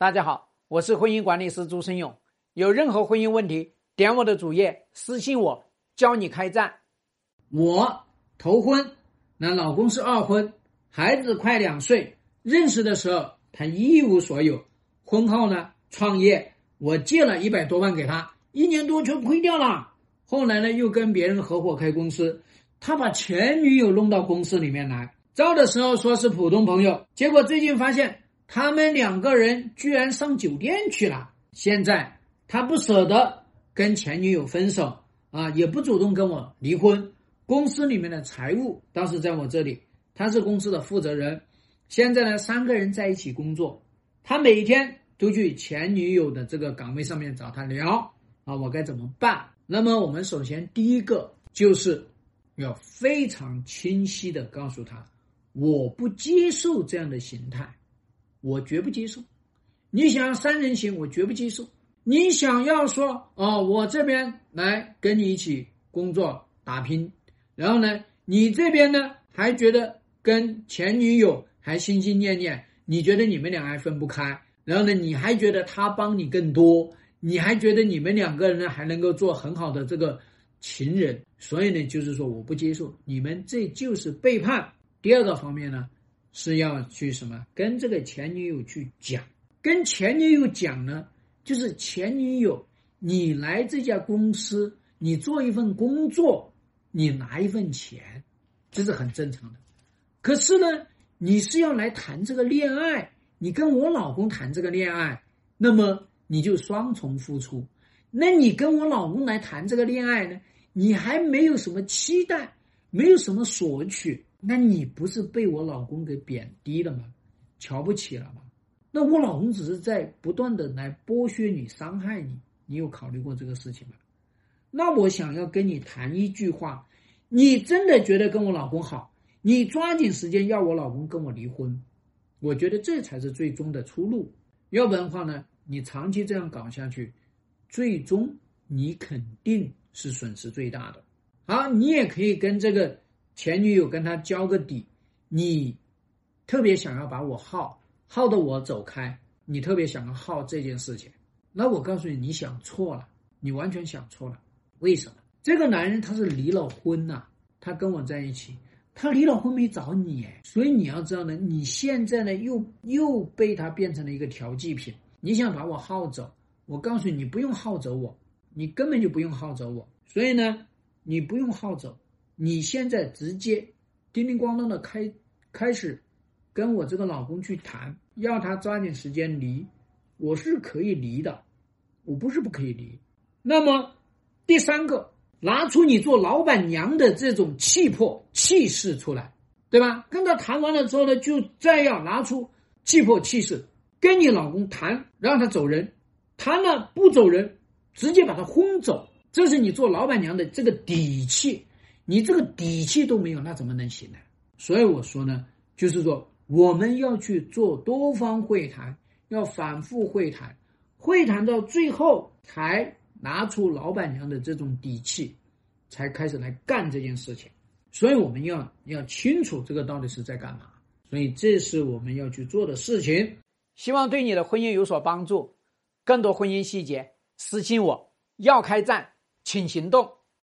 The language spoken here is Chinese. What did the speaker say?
大家好，我是婚姻管理师朱生勇。有任何婚姻问题，点我的主页私信我，教你开战。我头婚，那老公是二婚，孩子快两岁。认识的时候他一无所有，婚后呢创业，我借了一百多万给他，一年多全亏掉了。后来呢又跟别人合伙开公司，他把前女友弄到公司里面来，招的时候说是普通朋友，结果最近发现。他们两个人居然上酒店去了。现在他不舍得跟前女友分手啊，也不主动跟我离婚。公司里面的财务倒是在我这里，他是公司的负责人。现在呢，三个人在一起工作，他每天都去前女友的这个岗位上面找他聊啊，我该怎么办？那么我们首先第一个就是要非常清晰的告诉他，我不接受这样的形态。我绝不接受，你想要三人行，我绝不接受。你想要说哦，我这边来跟你一起工作打拼，然后呢，你这边呢还觉得跟前女友还心心念念，你觉得你们俩还分不开，然后呢，你还觉得他帮你更多，你还觉得你们两个人呢还能够做很好的这个情人，所以呢，就是说我不接受，你们这就是背叛。第二个方面呢。是要去什么？跟这个前女友去讲，跟前女友讲呢，就是前女友，你来这家公司，你做一份工作，你拿一份钱，这是很正常的。可是呢，你是要来谈这个恋爱，你跟我老公谈这个恋爱，那么你就双重付出。那你跟我老公来谈这个恋爱呢，你还没有什么期待，没有什么索取。那你不是被我老公给贬低了吗？瞧不起了吗？那我老公只是在不断的来剥削你、伤害你，你有考虑过这个事情吗？那我想要跟你谈一句话：你真的觉得跟我老公好，你抓紧时间要我老公跟我离婚，我觉得这才是最终的出路。要不然的话呢，你长期这样搞下去，最终你肯定是损失最大的。好，你也可以跟这个。前女友跟他交个底，你特别想要把我耗耗的我走开，你特别想要耗这件事情，那我告诉你，你想错了，你完全想错了。为什么？这个男人他是离了婚呐，他跟我在一起，他离了婚没找你，所以你要知道呢，你现在呢又又被他变成了一个调剂品，你想把我耗走，我告诉你，你不用耗走我，你根本就不用耗走我，所以呢，你不用耗走。你现在直接叮叮咣当的开开始跟我这个老公去谈，要他抓紧时间离，我是可以离的，我不是不可以离。那么第三个，拿出你做老板娘的这种气魄气势出来，对吧？跟他谈完了之后呢，就再要拿出气魄气势跟你老公谈，让他走人，谈了不走人，直接把他轰走，这是你做老板娘的这个底气。你这个底气都没有，那怎么能行呢？所以我说呢，就是说我们要去做多方会谈，要反复会谈，会谈到最后才拿出老板娘的这种底气，才开始来干这件事情。所以我们要要清楚这个到底是在干嘛。所以这是我们要去做的事情。希望对你的婚姻有所帮助。更多婚姻细节，私信我。要开战，请行动。